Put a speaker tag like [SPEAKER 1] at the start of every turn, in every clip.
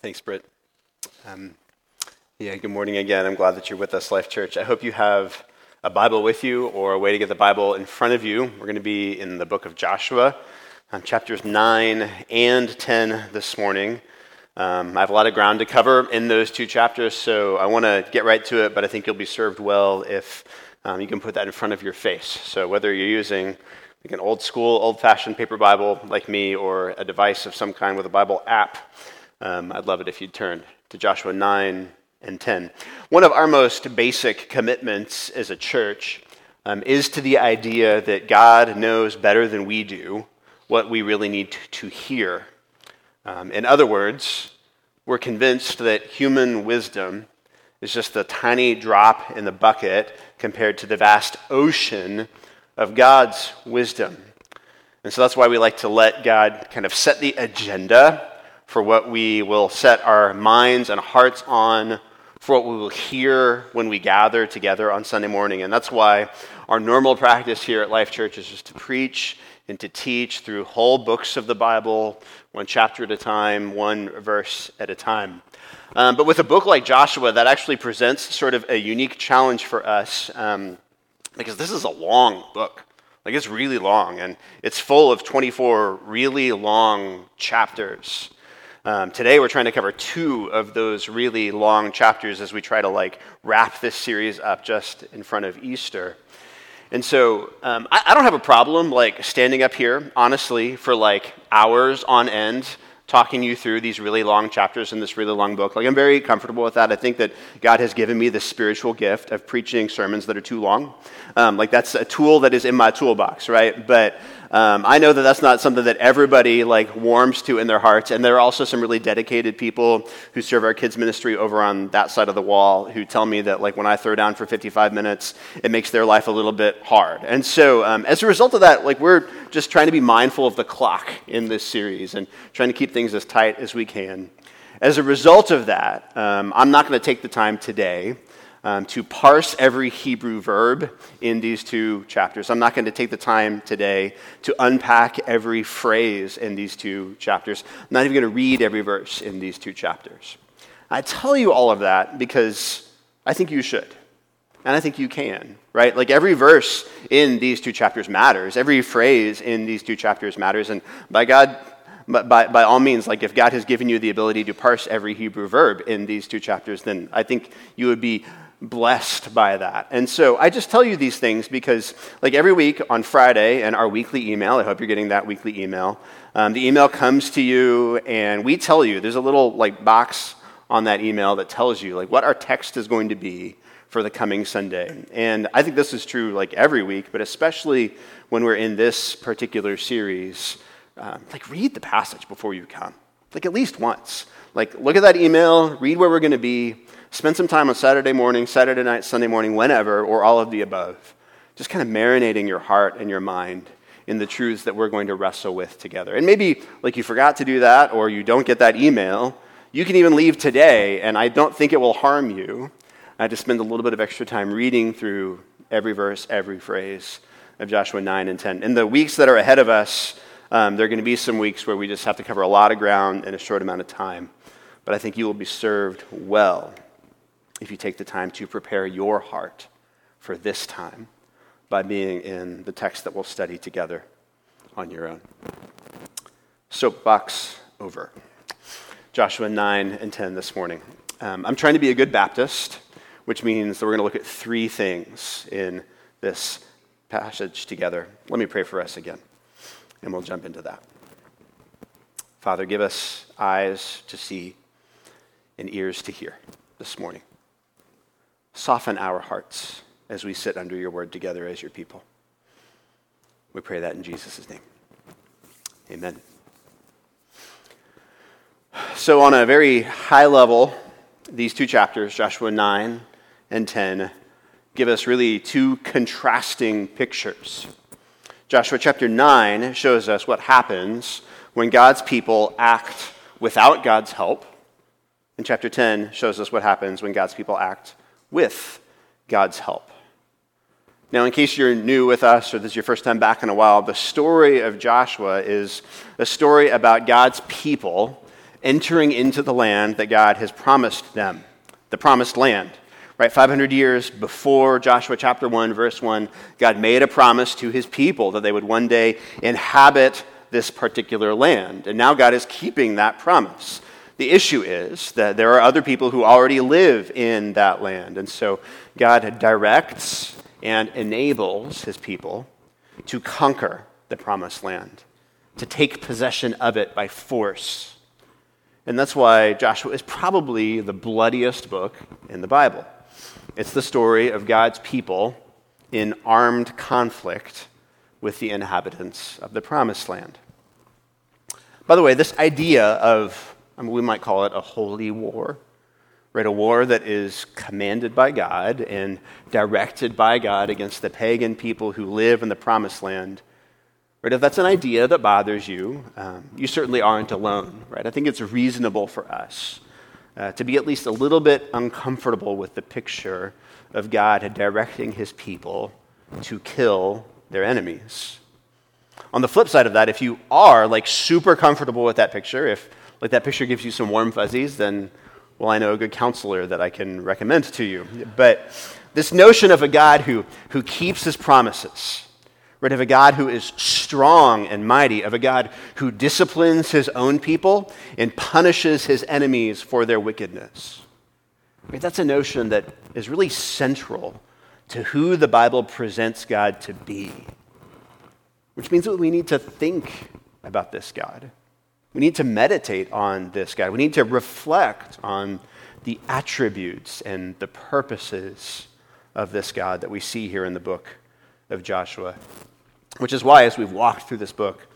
[SPEAKER 1] Thanks, Britt. Um, yeah, good morning again. I'm glad that you're with us, Life Church. I hope you have a Bible with you or a way to get the Bible in front of you. We're going to be in the book of Joshua, um, chapters 9 and 10 this morning. Um, I have a lot of ground to cover in those two chapters, so I want to get right to it, but I think you'll be served well if um, you can put that in front of your face. So whether you're using like an old school, old fashioned paper Bible like me, or a device of some kind with a Bible app, um, I'd love it if you'd turn to Joshua 9 and 10. One of our most basic commitments as a church um, is to the idea that God knows better than we do what we really need to, hear. Um, in other words, we're convinced that human wisdom is just a tiny drop in the bucket compared to the vast ocean of God's wisdom. And so that's why we like to let God kind of set the agenda for what we will set our minds and hearts on, for what we will hear when we gather together on Sunday morning. And that's why our normal practice here at Life Church is just to preach and to teach through whole books of the Bible, one chapter at a time, one verse at a time. Um, but with a book like Joshua, that actually presents sort of a unique challenge for us um, because this is a long book. Like it's really long, and it's full of 24 really long chapters. Um, today we're trying to cover two of those really long chapters as we try to like wrap this series up just in front of Easter. And so um, I, I don't have a problem like standing up here, honestly, for like hours on end talking you through these really long chapters in this really long book. Like, I'm very comfortable with that. I think that God has given me the spiritual gift of preaching sermons that are too long. Um, like, that's a tool that is in my toolbox, right? But um, I know that that's not something that everybody like warms to in their hearts, and there are also some really dedicated people who serve our kids ministry over on that side of the wall who tell me that like when I throw down for 55 minutes, it makes their life a little bit hard. And so um, as a result of that, like we're just trying to be mindful of the clock in this series and trying to keep things as tight as we can. As a result of that, um, I'm not going to take the time today um, to parse every Hebrew verb in these two chapters. I'm not going to take the time today to unpack every phrase in these two chapters. I'm not even going to read every verse in these two chapters. I tell you all of that because I think you should. And I think you can, right? Like every verse in these two chapters matters. Every phrase in these two chapters matters. And by God, by, by all means, like if God has given you the ability to parse every Hebrew verb in these two chapters, then I think you would be blessed by that. And so I just tell you these things because, like every week on Friday and our weekly email, I hope you're getting that weekly email. Um, the email comes to you, and we tell you there's a little like box on that email that tells you like what our text is going to be for the coming Sunday. And I think this is true like every week, but especially when we're in this particular series. Um, like read the passage before you come, like at least once. Like look at that email, read where we're going to be Spend some time on Saturday morning, Saturday night, Sunday morning, whenever, or all of the above. Just kind of marinating your heart and your mind in the truths that we're going to wrestle with together. And maybe, like, you forgot to do that or you don't get that email. You can even leave today, and I don't think it will harm you I uh, to spend a little bit of extra time reading through every verse, every phrase of Joshua 9 and 10. In the weeks that are ahead of us, um, there are going to be some weeks where we just have to cover a lot of ground in a short amount of time. But I think you will be served well if you take the time to prepare your heart for this time by being in the text that we'll study together on your own. Soapbox over. Joshua 9 and 10 this morning. Um, I'm trying to be a good Baptist, which means that we're going to look at three things in this passage together. Let me pray for us again, and we'll jump into that. Father, give us eyes to see and ears to hear this morning. Soften our hearts as we sit under your word together as your people. We pray that in Jesus' name. Amen. So, on a very high level, these two chapters, Joshua 9 and 10, give us really two contrasting pictures. Joshua chapter 9 shows us what happens when God's people act without God's help. And chapter 10 shows us what happens when God's people act with God's help. Now, in case you're new with us or this is your first time back in a while, the story of Joshua is a story about God's people entering into the land that God has promised them, the promised land. Right, 500 years before Joshua chapter 1, verse 1, God made a promise to his people that they would one day inhabit this particular land. And now God is keeping that promise. The issue is that there are other people who already live in that land. And so God directs and enables his people to conquer the promised land, to take possession of it by force. And that's why Joshua is probably the bloodiest book in the Bible. It's the story of God's people in armed conflict with the inhabitants of the promised land. By the way, this idea of, I mean, we might call it a holy war, right? A war that is commanded by God and directed by God against the pagan people who live in the promised land. Right? If that's an idea that bothers you, um, you certainly aren't alone, right? I think it's reasonable for us uh, to be at least a little bit uncomfortable with the picture of God directing his people to kill their enemies. On the flip side of that, if you are like super comfortable with that picture, if like that picture gives you some warm fuzzies, then well, I know a good counselor that I can recommend to you. But this notion of a God who, who keeps his promises, right, of a God who is strong and mighty, of a God who disciplines his own people and punishes his enemies for their wickedness. Right, that's a notion that is really central to who the Bible presents God to be, which means that we need to think about this God. We need to meditate on this God. We need to reflect on the attributes and the purposes of this God that we see here in the book of Joshua. Which is why, as we've walked through this book,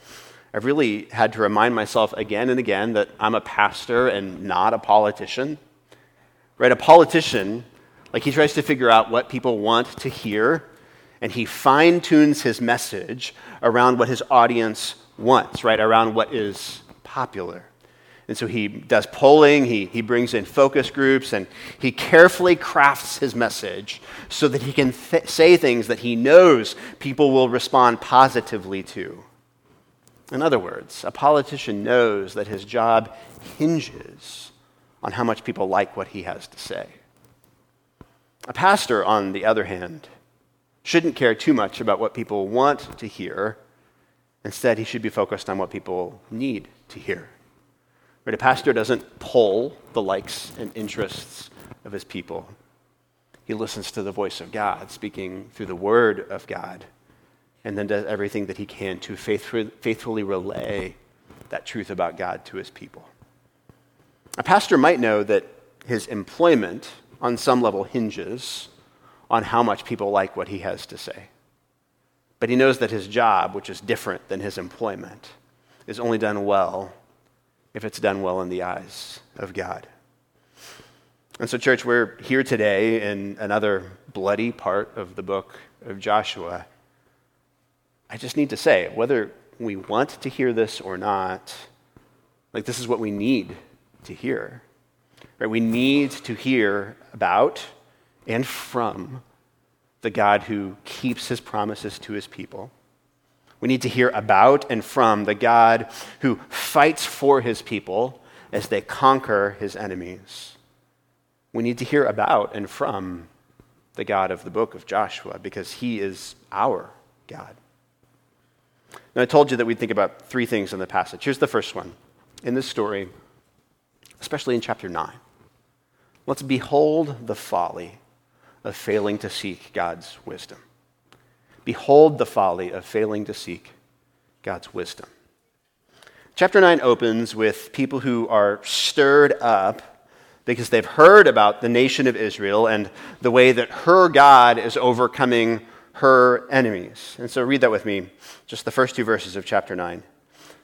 [SPEAKER 1] I've really had to remind myself again and again that I'm a pastor and not a politician. Right? A politician, like he tries to figure out what people want to hear, and he fine tunes his message around what his audience wants, right? Around what is popular. And so he does polling, he, he brings in focus groups, and he carefully crafts his message so that he can th- say things that he knows people will respond positively to. In other words, a politician knows that his job hinges on how much people like what he has to say. A pastor, on the other hand, shouldn't care too much about what people want to hear. Instead, he should be focused on what people need to hear. Right? A pastor doesn't pull the likes and interests of his people. He listens to the voice of God, speaking through the word of God, and then does everything that he can to faithfully relay that truth about God to his people. A pastor might know that his employment, on some level, hinges on how much people like what he has to say. But he knows that his job, which is different than his employment, is only done well if it's done well in the eyes of God. And so, church, we're here today in another bloody part of the book of Joshua. I just need to say, whether we want to hear this or not, like this is what we need to hear. Right? We need to hear about and from the God who keeps his promises to his people we need to hear about and from the God who fights for his people as they conquer his enemies. We need to hear about and from the God of the book of Joshua because he is our God. Now, I told you that we'd think about three things in the passage. Here's the first one. In this story, especially in chapter 9, let's behold the folly of failing to seek God's wisdom. Behold the folly of failing to seek God's wisdom. Chapter 9 opens with people who are stirred up because they've heard about the nation of Israel and the way that her God is overcoming her enemies. And so read that with me, just the first two verses of chapter 9.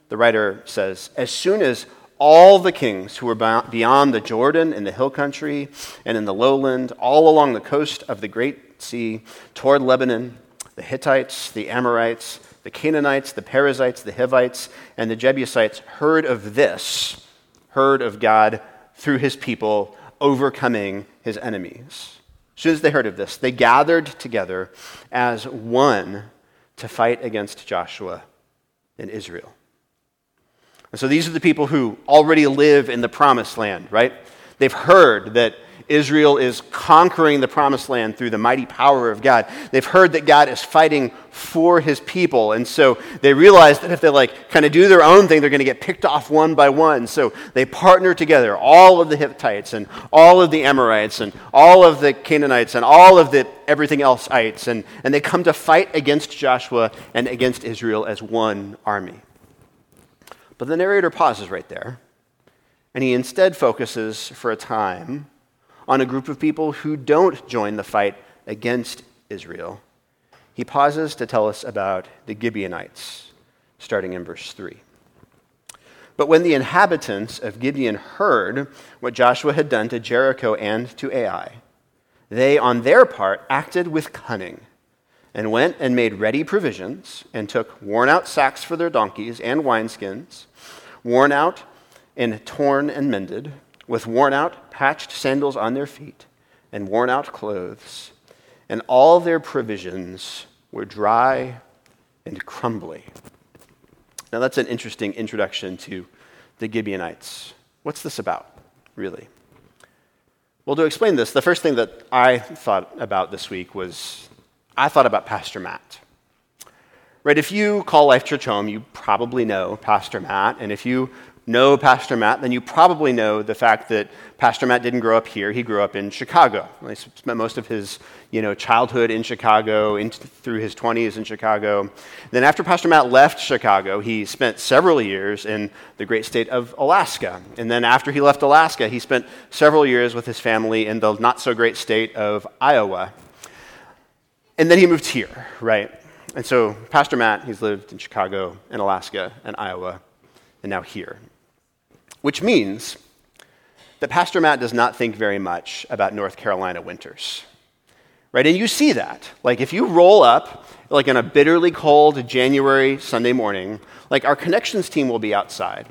[SPEAKER 1] The writer says, As soon as all the kings who were beyond the Jordan in the hill country and in the lowland, all along the coast of the great sea, toward Lebanon, the Hittites, the Amorites, the Canaanites, the Perizzites, the Hivites, and the Jebusites heard of this, heard of God through his people overcoming his enemies. As soon as they heard of this, they gathered together as one to fight against Joshua and Israel. And so these are the people who already live in the promised land, right? They've heard that Israel is conquering the promised land through the mighty power of God. They've heard that God is fighting for his people. And so they realize that if they like kind of do their own thing, they're going to get picked off one by one. So they partner together, all of the Hittites and all of the Amorites and all of the Canaanites and all of the everything else ites. And, and they come to fight against Joshua and against Israel as one army. But the narrator pauses right there. And he instead focuses for a time on a group of people who don't join the fight against Israel. He pauses to tell us about the Gibeonites, starting in verse 3. But when the inhabitants of Gibeon heard what Joshua had done to Jericho and to Ai, they, on their part, acted with cunning and went and made ready provisions and took worn out sacks for their donkeys and wineskins, worn out and torn and mended with worn out, patched sandals on their feet, and worn out clothes, and all their provisions were dry and crumbly. Now, that's an interesting introduction to the Gibeonites. What's this about, really? Well, to explain this, the first thing that I thought about this week was I thought about Pastor Matt. Right, if you call Life Church home, you probably know Pastor Matt. And if you know Pastor Matt, then you probably know the fact that Pastor Matt didn't grow up here. He grew up in Chicago. He spent most of his you know, childhood in Chicago, into, through his 20s in Chicago. Then, after Pastor Matt left Chicago, he spent several years in the great state of Alaska. And then, after he left Alaska, he spent several years with his family in the not so great state of Iowa. And then he moved here, right? And so, Pastor Matt, he's lived in Chicago and Alaska and Iowa, and now here which means that Pastor Matt does not think very much about North Carolina winters. Right? And you see that. Like if you roll up like on a bitterly cold January Sunday morning, like our connections team will be outside.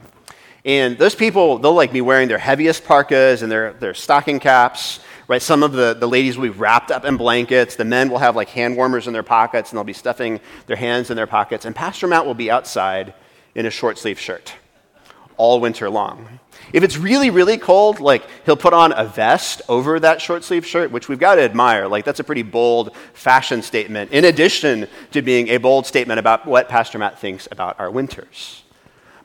[SPEAKER 1] And those people, they'll like be wearing their heaviest parkas and their, their stocking caps, right? Some of the, the ladies will be wrapped up in blankets. The men will have like hand warmers in their pockets and they'll be stuffing their hands in their pockets. And Pastor Matt will be outside in a short sleeve shirt all winter long. If it's really, really cold, like he'll put on a vest over that short sleeve shirt, which we've got to admire. Like that's a pretty bold fashion statement, in addition to being a bold statement about what Pastor Matt thinks about our winters.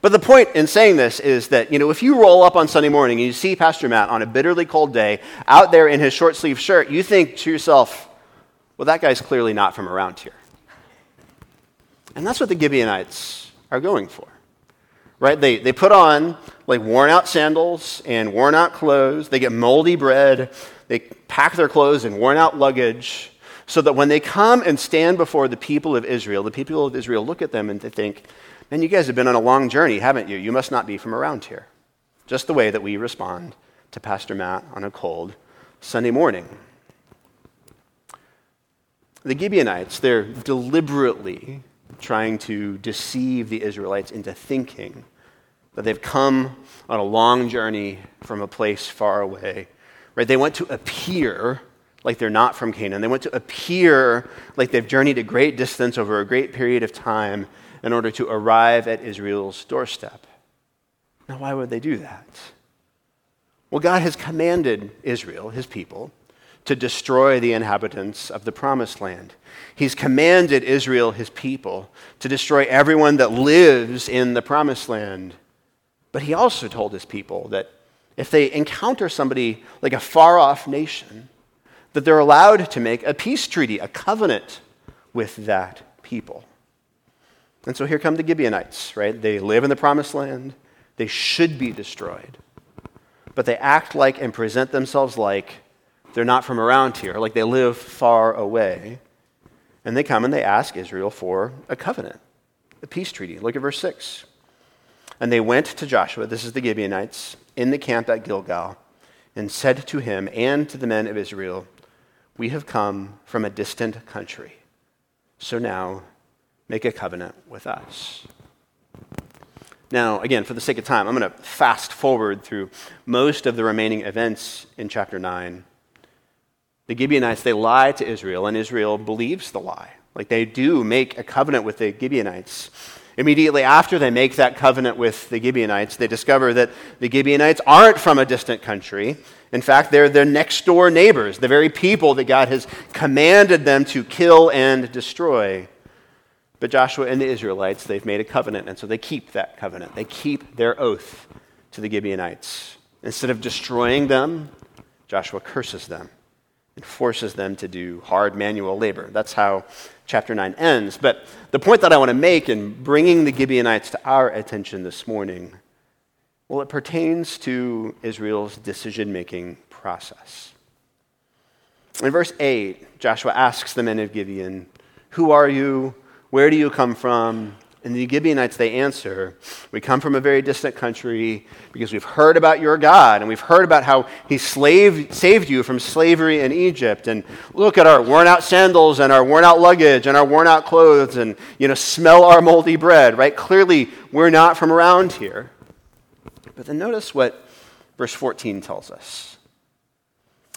[SPEAKER 1] But the point in saying this is that, you know, if you roll up on Sunday morning and you see Pastor Matt on a bitterly cold day out there in his short sleeve shirt, you think to yourself, well, that guy's clearly not from around here. And that's what the Gibeonites are going for right? They, they put on like worn out sandals and worn out clothes. They get moldy bread. They pack their clothes in worn out luggage so that when they come and stand before the people of Israel, the people of Israel look at them and they think, man, you guys have been on a long journey, haven't you? You must not be from around here. Just the way that we respond to Pastor Matt on a cold Sunday morning. The Gibeonites, they're deliberately trying to deceive the Israelites into thinking that they've come on a long journey from a place far away. Right? They want to appear like they're not from Canaan. They want to appear like they've journeyed a great distance over a great period of time in order to arrive at Israel's doorstep. Now, why would they do that? Well, God has commanded Israel, his people, to destroy the inhabitants of the promised land. He's commanded Israel, his people, to destroy everyone that lives in the promised land. But he also told his people that if they encounter somebody like a far off nation, that they're allowed to make a peace treaty, a covenant with that people. And so here come the Gibeonites, right? They live in the promised land. They should be destroyed. But they act like and present themselves like they're not from around here, like they live far away. And they come and they ask Israel for a covenant, a peace treaty. Look at verse 6. And they went to Joshua, this is the Gibeonites, in the camp at Gilgal, and said to him and to the men of Israel, We have come from a distant country. So now make a covenant with us. Now, again, for the sake of time, I'm going to fast forward through most of the remaining events in chapter 9. The Gibeonites, they lie to Israel, and Israel believes the lie. Like they do make a covenant with the Gibeonites. Immediately after they make that covenant with the Gibeonites, they discover that the Gibeonites aren't from a distant country. In fact, they're their next door neighbors, the very people that God has commanded them to kill and destroy. But Joshua and the Israelites, they've made a covenant, and so they keep that covenant. They keep their oath to the Gibeonites. Instead of destroying them, Joshua curses them and forces them to do hard manual labor. That's how chapter 9 ends. But the point that I want to make in bringing the Gibeonites to our attention this morning, well, it pertains to Israel's decision making process. In verse 8, Joshua asks the men of Gibeon, Who are you? Where do you come from? And the Gibeonites, they answer, We come from a very distant country because we've heard about your God and we've heard about how he slaved, saved you from slavery in Egypt. And look at our worn out sandals and our worn out luggage and our worn out clothes and, you know, smell our moldy bread, right? Clearly, we're not from around here. But then notice what verse 14 tells us.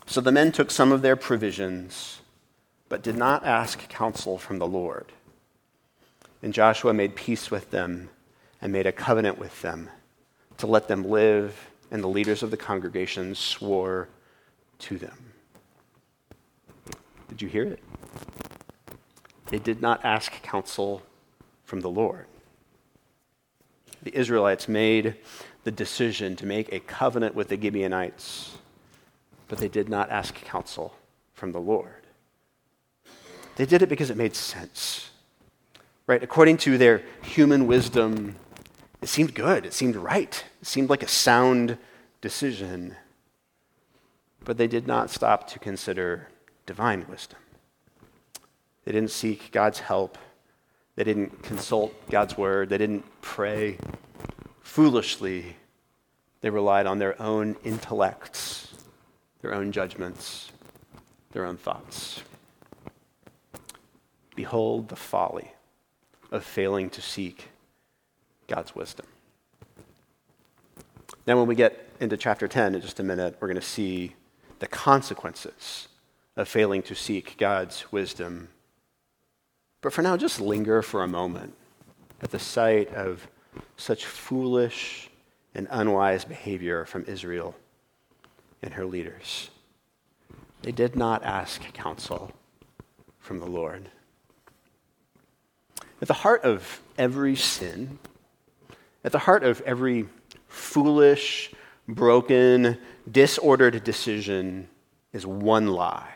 [SPEAKER 1] So the men took some of their provisions, but did not ask counsel from the Lord. And Joshua made peace with them and made a covenant with them to let them live, and the leaders of the congregation swore to them. Did you hear it? They did not ask counsel from the Lord. The Israelites made the decision to make a covenant with the Gibeonites, but they did not ask counsel from the Lord. They did it because it made sense right? According to their human wisdom, it seemed good. It seemed right. It seemed like a sound decision. But they did not stop to consider divine wisdom. They didn't seek God's help. They didn't consult God's word. They didn't pray. Foolishly, they relied on their own intellects, their own judgments, their own thoughts. Behold the folly of failing to seek God's wisdom. Now, when we get into chapter 10 in just a minute, we're going to see the consequences of failing to seek God's wisdom. But for now, just linger for a moment at the sight of such foolish and unwise behavior from Israel and her leaders. They did not ask counsel from the Lord. At the heart of every sin, at the heart of every foolish, broken, disordered decision is one lie.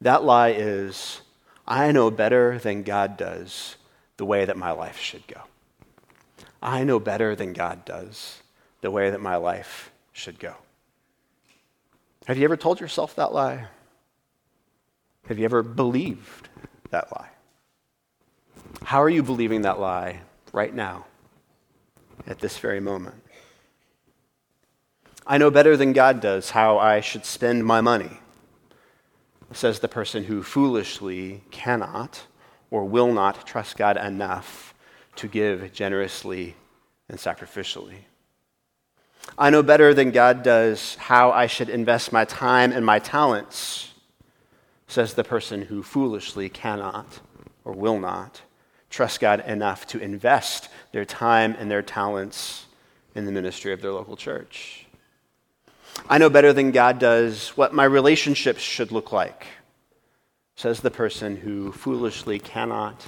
[SPEAKER 1] That lie is I know better than God does the way that my life should go. I know better than God does the way that my life should go. Have you ever told yourself that lie? Have you ever believed that lie? How are you believing that lie right now, at this very moment? I know better than God does how I should spend my money, says the person who foolishly cannot or will not trust God enough to give generously and sacrificially. I know better than God does how I should invest my time and my talents, says the person who foolishly cannot or will not trust God enough to invest their time and their talents in the ministry of their local church. I know better than God does what my relationships should look like, says the person who foolishly cannot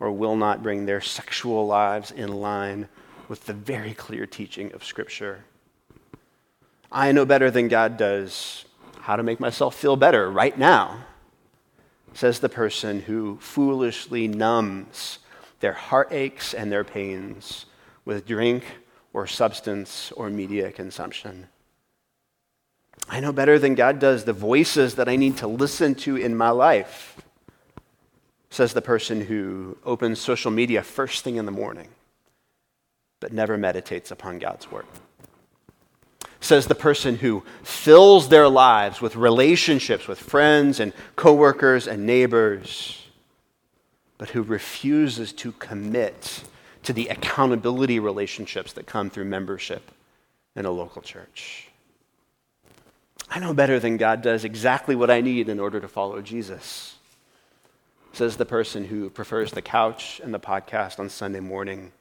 [SPEAKER 1] or will not bring their sexual lives in line with the very clear teaching of Scripture. I know better than God does how to make myself feel better right now says the person who foolishly numbs their heartaches and their pains with drink or substance or media consumption. I know better than God does the voices that I need to listen to in my life, says the person who opens social media first thing in the morning, but never meditates upon God's word says the person who fills their lives with relationships with friends and coworkers and neighbors, but who refuses to commit to the accountability relationships that come through membership in a local church. I know better than God does exactly what I need in order to follow Jesus, says the person who prefers the couch and the podcast on Sunday morning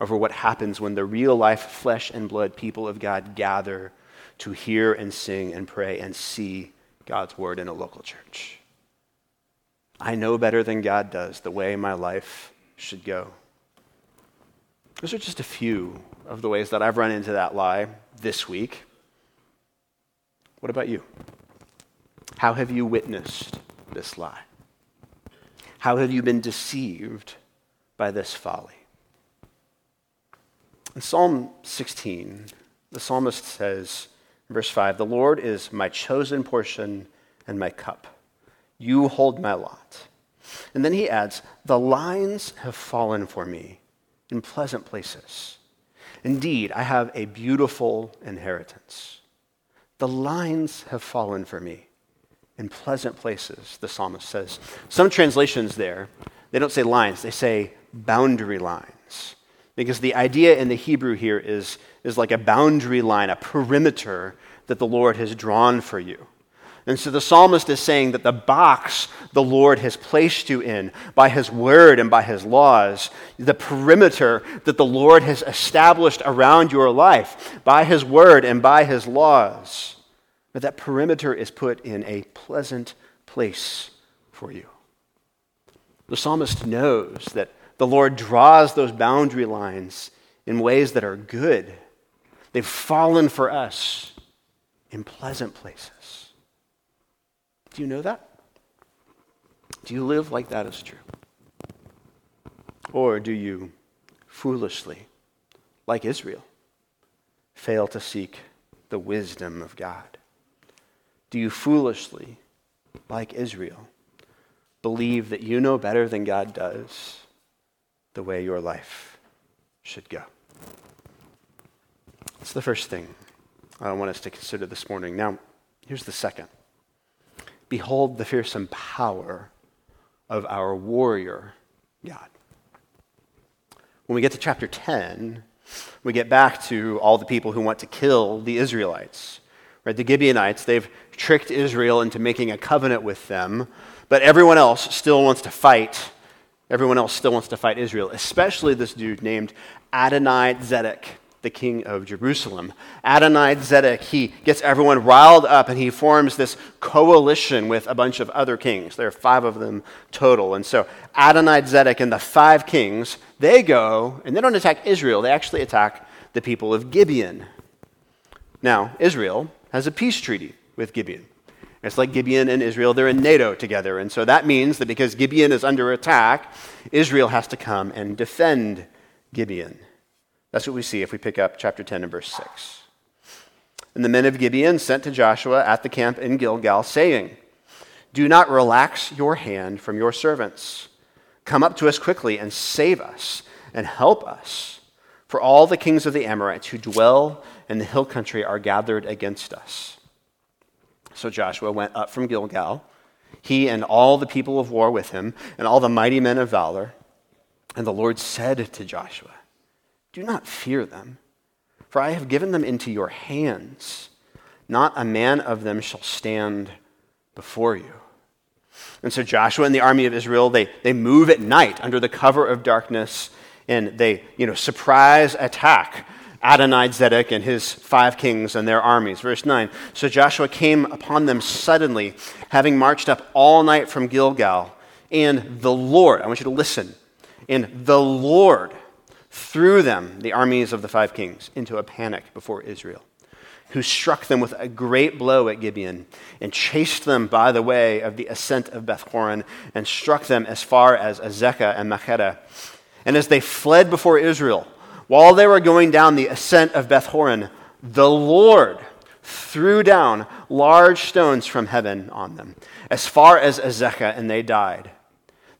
[SPEAKER 1] over what happens when the real life, flesh and blood people of God gather to hear and sing and pray and see God's word in a local church. I know better than God does the way my life should go. Those are just a few of the ways that I've run into that lie this week. What about you? How have you witnessed this lie? How have you been deceived by this folly? In Psalm 16, the psalmist says, verse 5, The Lord is my chosen portion and my cup. You hold my lot. And then he adds, The lines have fallen for me in pleasant places. Indeed, I have a beautiful inheritance. The lines have fallen for me in pleasant places, the psalmist says. Some translations there, they don't say lines, they say boundary lines. Because the idea in the Hebrew here is, is like a boundary line, a perimeter that the Lord has drawn for you. And so the psalmist is saying that the box the Lord has placed you in by his word and by his laws, the perimeter that the Lord has established around your life by his word and by his laws, that that perimeter is put in a pleasant place for you. The psalmist knows that the Lord draws those boundary lines in ways that are good. They've fallen for us in pleasant places. Do you know that? Do you live like that is true? Or do you foolishly, like Israel, fail to seek the wisdom of God? Do you foolishly, like Israel, believe that you know better than God does the way your life should go? That's the first thing I want us to consider this morning. Now, here's the second. Behold the fearsome power of our warrior God. When we get to chapter 10, we get back to all the people who want to kill the Israelites. Right? The Gibeonites, they've tricked Israel into making a covenant with them, but everyone else still wants to fight. Everyone else still wants to fight Israel, especially this dude named Adonai Zedek the king of Jerusalem. Adonai Zedek, he gets everyone riled up and he forms this coalition with a bunch of other kings. There are five of them total. And so Adonai Zedek and the five kings, they go and they don't attack Israel, they actually attack the people of Gibeon. Now, Israel has a peace treaty with Gibeon. It's like Gibeon and Israel, they're in NATO together. And so that means that because Gibeon is under attack, Israel has to come and defend Gibeon. That's what we see if we pick up chapter 10 and verse 6. And the men of Gibeon sent to Joshua at the camp in Gilgal, saying, Do not relax your hand from your servants. Come up to us quickly and save us and help us. For all the kings of the Amorites who dwell in the hill country are gathered against us. So Joshua went up from Gilgal, he and all the people of war with him, and all the mighty men of valor. And the Lord said to Joshua, do not fear them, for I have given them into your hands. Not a man of them shall stand before you. And so Joshua and the army of Israel, they, they move at night under the cover of darkness, and they, you know, surprise attack Adonai Zedek and his five kings and their armies. Verse 9 So Joshua came upon them suddenly, having marched up all night from Gilgal. And the Lord, I want you to listen, and the Lord threw them, the armies of the five kings, into a panic before Israel, who struck them with a great blow at Gibeon and chased them by the way of the ascent of Beth Horon and struck them as far as Azekah and Makkedah. And as they fled before Israel, while they were going down the ascent of Beth Horon, the Lord threw down large stones from heaven on them, as far as Azekah, and they died.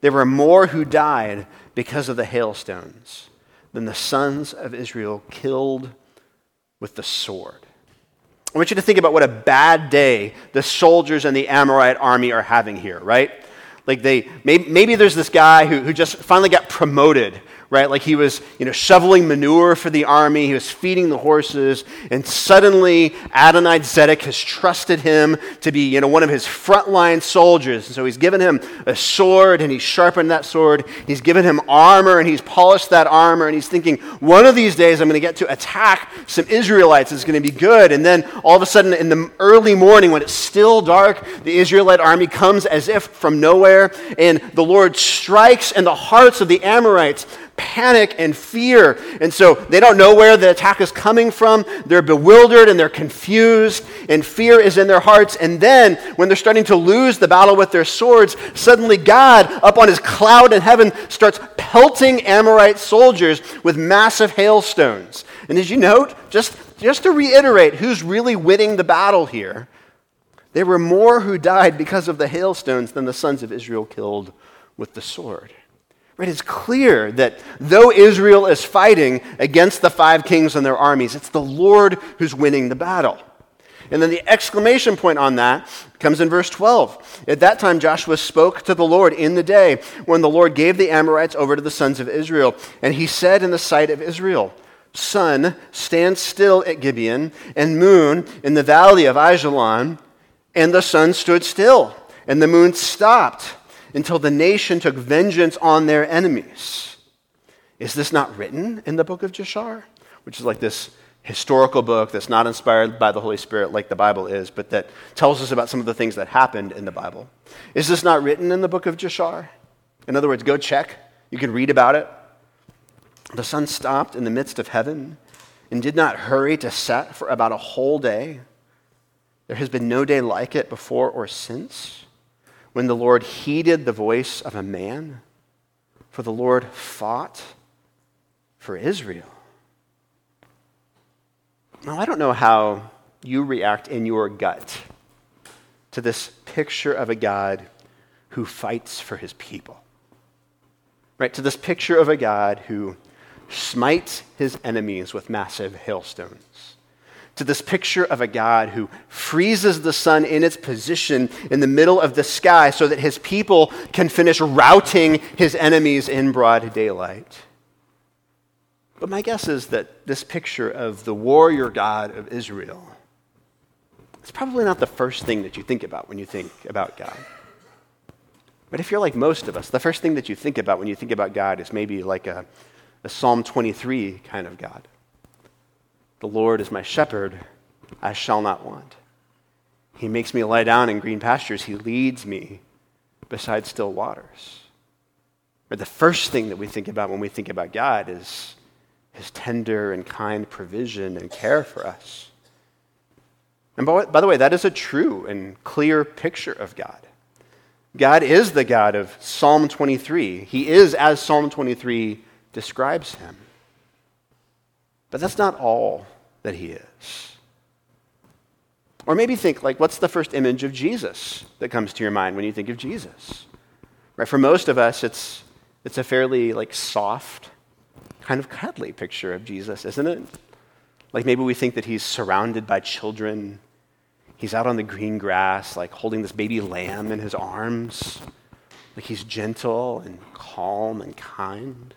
[SPEAKER 1] There were more who died because of the hailstones than the sons of Israel killed with the sword. I want you to think about what a bad day the soldiers and the Amorite army are having here, right? Like they, maybe, maybe there's this guy who, who just finally got promoted, right? Like he was, you know, shoveling manure for the army, he was feeding the horses, and suddenly Adonai Zedek has trusted him to be, you know, one of his frontline soldiers. And so he's given him a sword and he's sharpened that sword. He's given him armor and he's polished that armor and he's thinking, one of these days I'm going to get to attack some Israelites. It's going to be good. And then all of a sudden in the early morning when it's still dark, the Israelite army comes as if from nowhere and the Lord strikes in the hearts of the Amorites panic and fear. And so they don't know where the attack is coming from. They're bewildered and they're confused, and fear is in their hearts. And then, when they're starting to lose the battle with their swords, suddenly God, up on his cloud in heaven, starts pelting Amorite soldiers with massive hailstones. And as you note, just, just to reiterate who's really winning the battle here, there were more who died because of the hailstones than the sons of Israel killed with the sword. Right? It's clear that though Israel is fighting against the five kings and their armies, it's the Lord who's winning the battle. And then the exclamation point on that comes in verse 12. At that time, Joshua spoke to the Lord in the day when the Lord gave the Amorites over to the sons of Israel. And he said in the sight of Israel, Sun, stand still at Gibeon, and moon in the valley of Ajalon. And the sun stood still, and the moon stopped until the nation took vengeance on their enemies. Is this not written in the book of Jashar? Which is like this historical book that's not inspired by the Holy Spirit like the Bible is, but that tells us about some of the things that happened in the Bible. Is this not written in the book of Jashar? In other words, go check. You can read about it. The sun stopped in the midst of heaven and did not hurry to set for about a whole day. There has been no day like it before or since when the Lord heeded the voice of a man, for the Lord fought for Israel. Now, I don't know how you react in your gut to this picture of a God who fights for his people. Right? To this picture of a God who smites his enemies with massive hailstones to this picture of a God who freezes the sun in its position in the middle of the sky so that his people can finish routing his enemies in broad daylight. But my guess is that this picture of the warrior God of Israel is probably not the first thing that you think about when you think about God. But if you're like most of us, the first thing that you think about when you think about God is maybe like a, a Psalm 23 kind of God. The Lord is my shepherd, I shall not want. He makes me lie down in green pastures, He leads me beside still waters. The first thing that we think about when we think about God is His tender and kind provision and care for us. And by the way, that is a true and clear picture of God. God is the God of Psalm 23. He is as Psalm 23 describes him. But that's not all that he is. Or maybe think, like, what's the first image of Jesus that comes to your mind when you think of Jesus? Right? For most of us, it's, it's a fairly, like, soft, kind of cuddly picture of Jesus, isn't it? Like, maybe we think that he's surrounded by children. He's out on the green grass, like, holding this baby lamb in his arms. Like, he's gentle and calm and kind.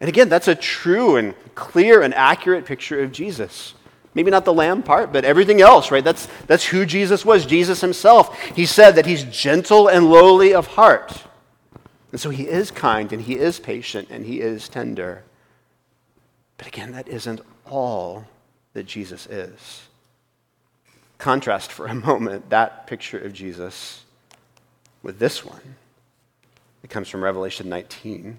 [SPEAKER 1] And again, that's a true and clear and accurate picture of Jesus. Maybe not the lamb part, but everything else, right? That's, that's who Jesus was, Jesus himself. He said that he's gentle and lowly of heart. And so he is kind and he is patient and he is tender. But again, that isn't all that Jesus is. Contrast for a moment that picture of Jesus with this one. It comes from Revelation 19.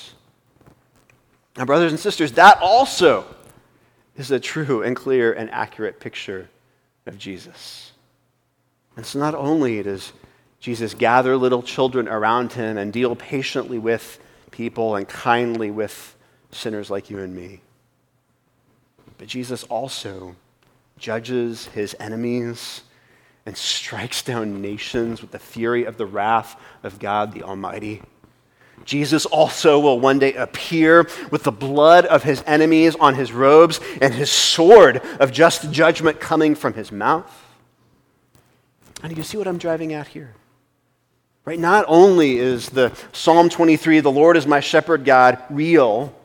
[SPEAKER 1] Now, brothers and sisters, that also is a true and clear and accurate picture of Jesus. And so, not only does Jesus gather little children around him and deal patiently with people and kindly with sinners like you and me, but Jesus also judges his enemies and strikes down nations with the fury of the wrath of God the Almighty. Jesus also will one day appear with the blood of his enemies on his robes and his sword of just judgment coming from his mouth. And you see what I'm driving at here? Right? Not only is the Psalm 23, the Lord is my shepherd God, real,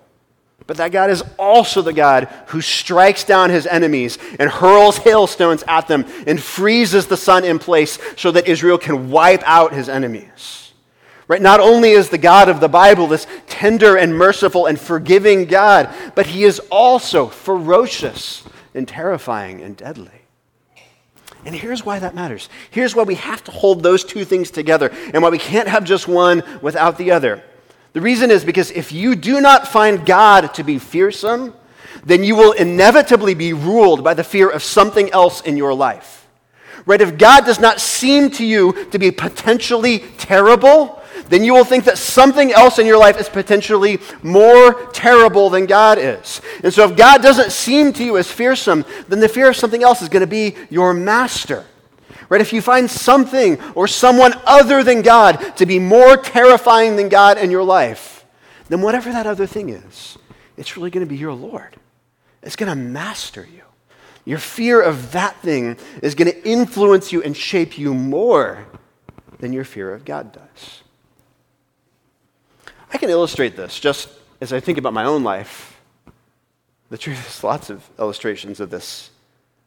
[SPEAKER 1] but that God is also the God who strikes down his enemies and hurls hailstones at them and freezes the sun in place so that Israel can wipe out his enemies. Right? Not only is the God of the Bible this tender and merciful and forgiving God, but he is also ferocious and terrifying and deadly. And here's why that matters. Here's why we have to hold those two things together and why we can't have just one without the other. The reason is because if you do not find God to be fearsome, then you will inevitably be ruled by the fear of something else in your life. Right? If God does not seem to you to be potentially terrible, then you will think that something else in your life is potentially more terrible than God is. And so, if God doesn't seem to you as fearsome, then the fear of something else is going to be your master. Right? If you find something or someone other than God to be more terrifying than God in your life, then whatever that other thing is, it's really going to be your Lord. It's going to master you. Your fear of that thing is going to influence you and shape you more than your fear of God does. I can illustrate this just as I think about my own life. The truth is, lots of illustrations of this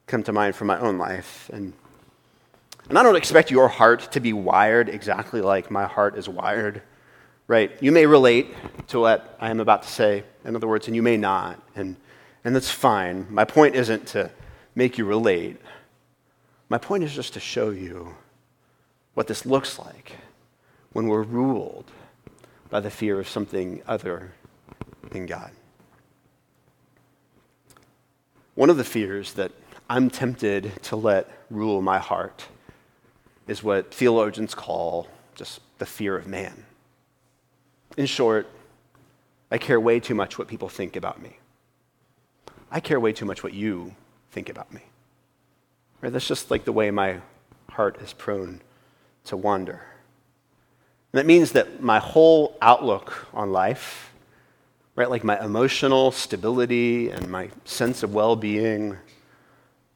[SPEAKER 1] come to mind from my own life. And, and I don't expect your heart to be wired exactly like my heart is wired, right? You may relate to what I am about to say, in other words, and you may not. And, and that's fine. My point isn't to make you relate, my point is just to show you what this looks like when we're ruled by the fear of something other than God. One of the fears that I'm tempted to let rule my heart is what theologians call just the fear of man. In short, I care way too much what people think about me. I care way too much what you think about me. Right? That's just like the way my heart is prone to wander. And that means that my whole outlook on life, right, like my emotional stability and my sense of well being,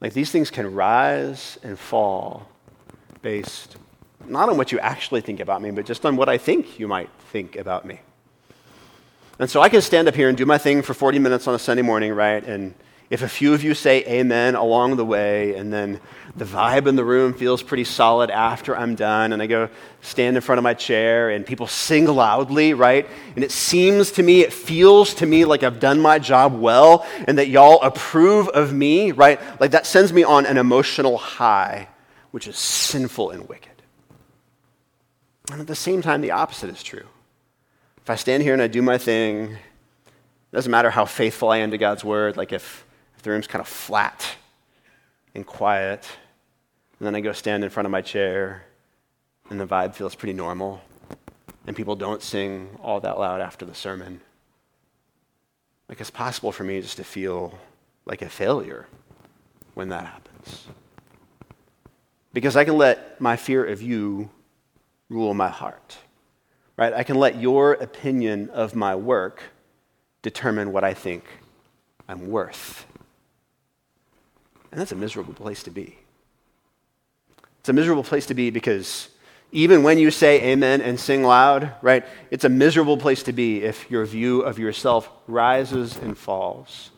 [SPEAKER 1] like these things can rise and fall based not on what you actually think about me, but just on what I think you might think about me. And so I can stand up here and do my thing for 40 minutes on a Sunday morning, right? And if a few of you say amen along the way, and then the vibe in the room feels pretty solid after I'm done, and I go stand in front of my chair, and people sing loudly, right? And it seems to me, it feels to me like I've done my job well, and that y'all approve of me, right? Like that sends me on an emotional high, which is sinful and wicked. And at the same time, the opposite is true. If I stand here and I do my thing, it doesn't matter how faithful I am to God's word, like if the room's kind of flat and quiet. And then I go stand in front of my chair, and the vibe feels pretty normal. And people don't sing all that loud after the sermon. Like it's possible for me just to feel like a failure when that happens. Because I can let my fear of you rule my heart. Right? I can let your opinion of my work determine what I think I'm worth. And that's a miserable place to be. It's a miserable place to be because Even when you say amen and sing loud, right? It's a miserable place to be if your view of yourself rises and falls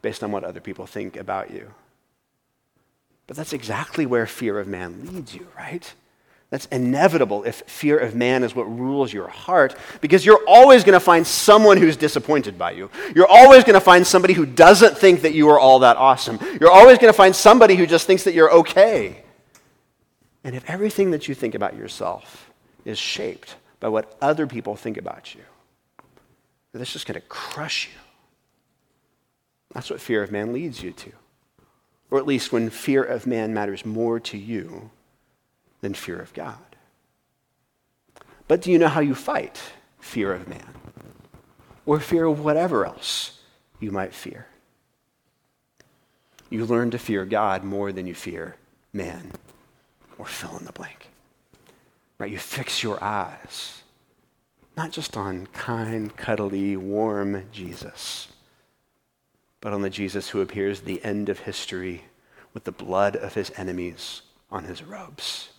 [SPEAKER 1] based on what other people think about you. But that's exactly where fear of man leads you, right? That's inevitable if fear of man is what rules your heart, because you're always going to find someone who's disappointed by you. You're always going to find somebody who doesn't think that you are all that awesome. You're always going to find somebody who just thinks that you're okay. And if everything that you think about yourself is shaped by what other people think about you, that's just going to crush you. That's what fear of man leads you to. Or at least when fear of man matters more to you than fear of God. But do you know how you fight fear of man? Or fear of whatever else you might fear? You learn to fear God more than you fear man, or fill in the blank. Right? You fix your eyes not just on kind, cuddly, warm Jesus, but on the Jesus who appears at the end of history with the blood of his enemies on his robes.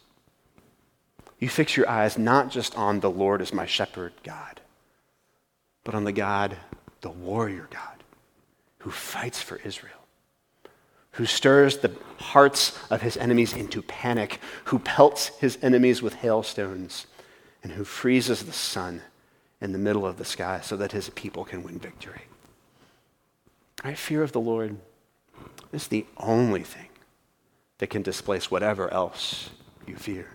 [SPEAKER 1] You fix your eyes not just on the Lord as my shepherd God, but on the God, the warrior God, who fights for Israel, who stirs the hearts of his enemies into panic, who pelts his enemies with hailstones, and who freezes the sun in the middle of the sky so that his people can win victory. Right? Fear of the Lord is the only thing that can displace whatever else you fear.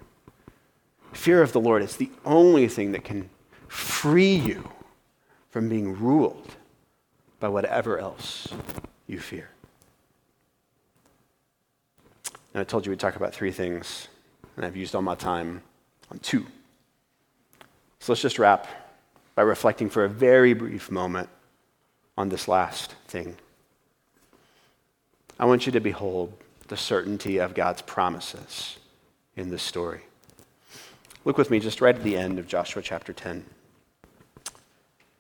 [SPEAKER 1] Fear of the Lord is the only thing that can free you from being ruled by whatever else you fear. And I told you we'd talk about three things, and I've used all my time on two. So let's just wrap by reflecting for a very brief moment on this last thing. I want you to behold the certainty of God's promises in this story. Look with me just right at the end of Joshua chapter 10.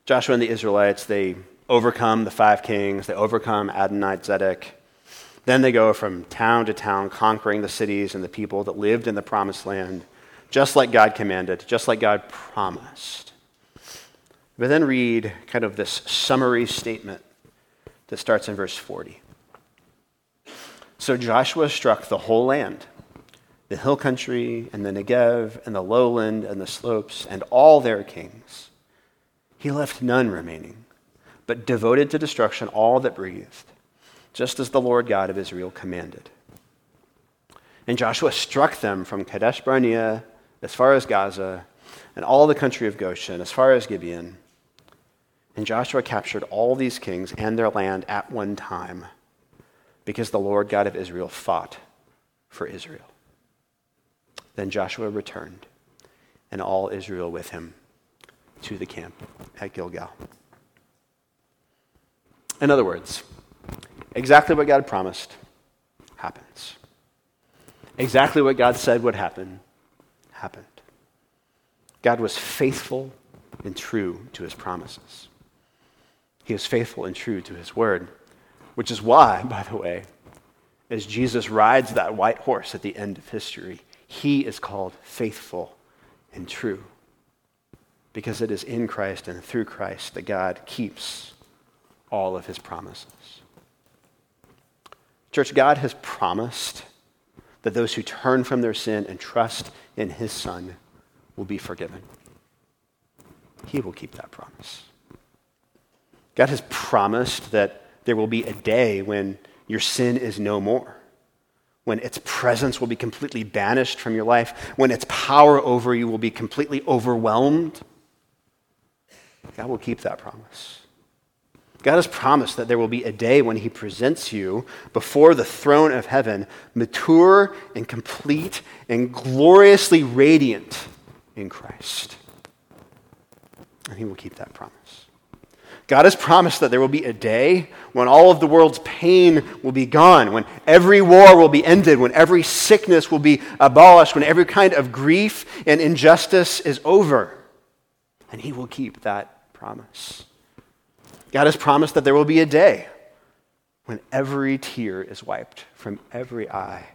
[SPEAKER 1] Joshua and the Israelites, they overcome the five kings, they overcome Adonai Zedek. Then they go from town to town, conquering the cities and the people that lived in the promised land, just like God commanded, just like God promised. But then read kind of this summary statement that starts in verse 40. So Joshua struck the whole land the hill country and the Negev and the lowland and the slopes and all their kings. He left none remaining, but devoted to destruction all that breathed, just as the Lord God of Israel commanded. And Joshua struck them from Kadesh Barnea as far as Gaza and all the country of Goshen as far as Gibeon. And Joshua captured all these kings and their land at one time because the Lord God of Israel fought for Israel. Then Joshua returned, and all Israel with him, to the camp at Gilgal. In other words, exactly what God promised happens. Exactly what God said would happen happened. God was faithful and true to his promises. He is faithful and true to his word, which is why, by the way, as Jesus rides that white horse at the end of history, he is called faithful and true because it is in Christ and through Christ that God keeps all of his promises. Church, God has promised that those who turn from their sin and trust in his Son will be forgiven. He will keep that promise. God has promised that there will be a day when your sin is no more when its presence will be completely banished from your life, when its power over you will be completely overwhelmed, God will keep that promise. God has promised that there will be a day when He presents you before the throne of heaven, mature and complete and gloriously radiant in Christ. And He will keep that promise. God has promised that there will be a day when all of the world's pain will be gone, when every war will be ended, when every sickness will be abolished, when every kind of grief and injustice is over. And He will keep that promise. God has promised that there will be a day when every tear is wiped from every eye,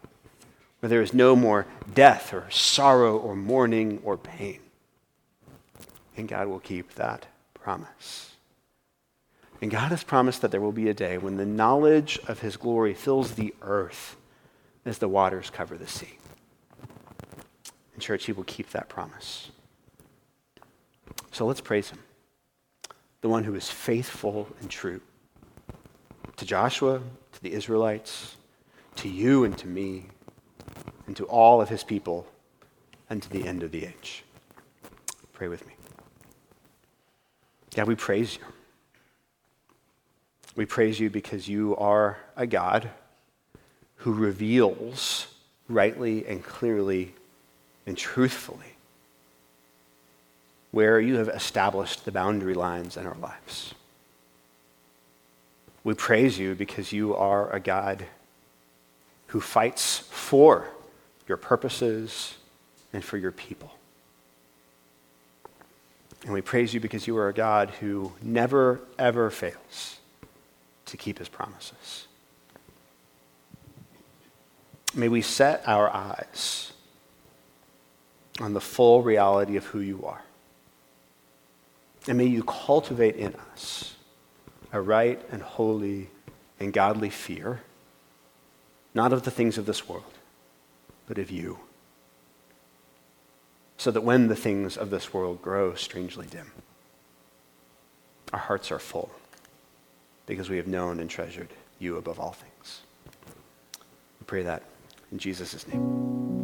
[SPEAKER 1] where there is no more death or sorrow or mourning or pain. And God will keep that promise. And God has promised that there will be a day when the knowledge of his glory fills the earth as the waters cover the sea. And, church, he will keep that promise. So let's praise him, the one who is faithful and true to Joshua, to the Israelites, to you and to me, and to all of his people, and to the end of the age. Pray with me. God, we praise you. We praise you because you are a God who reveals rightly and clearly and truthfully where you have established the boundary lines in our lives. We praise you because you are a God who fights for your purposes and for your people. And we praise you because you are a God who never, ever fails to keep his promises. May we set our eyes on the full reality of who you are. And may you cultivate in us a right and holy and godly fear, not of the things of this world, but of you. So that when the things of this world grow strangely dim, our hearts are full because we have known and treasured you above all things. We pray that in Jesus' name.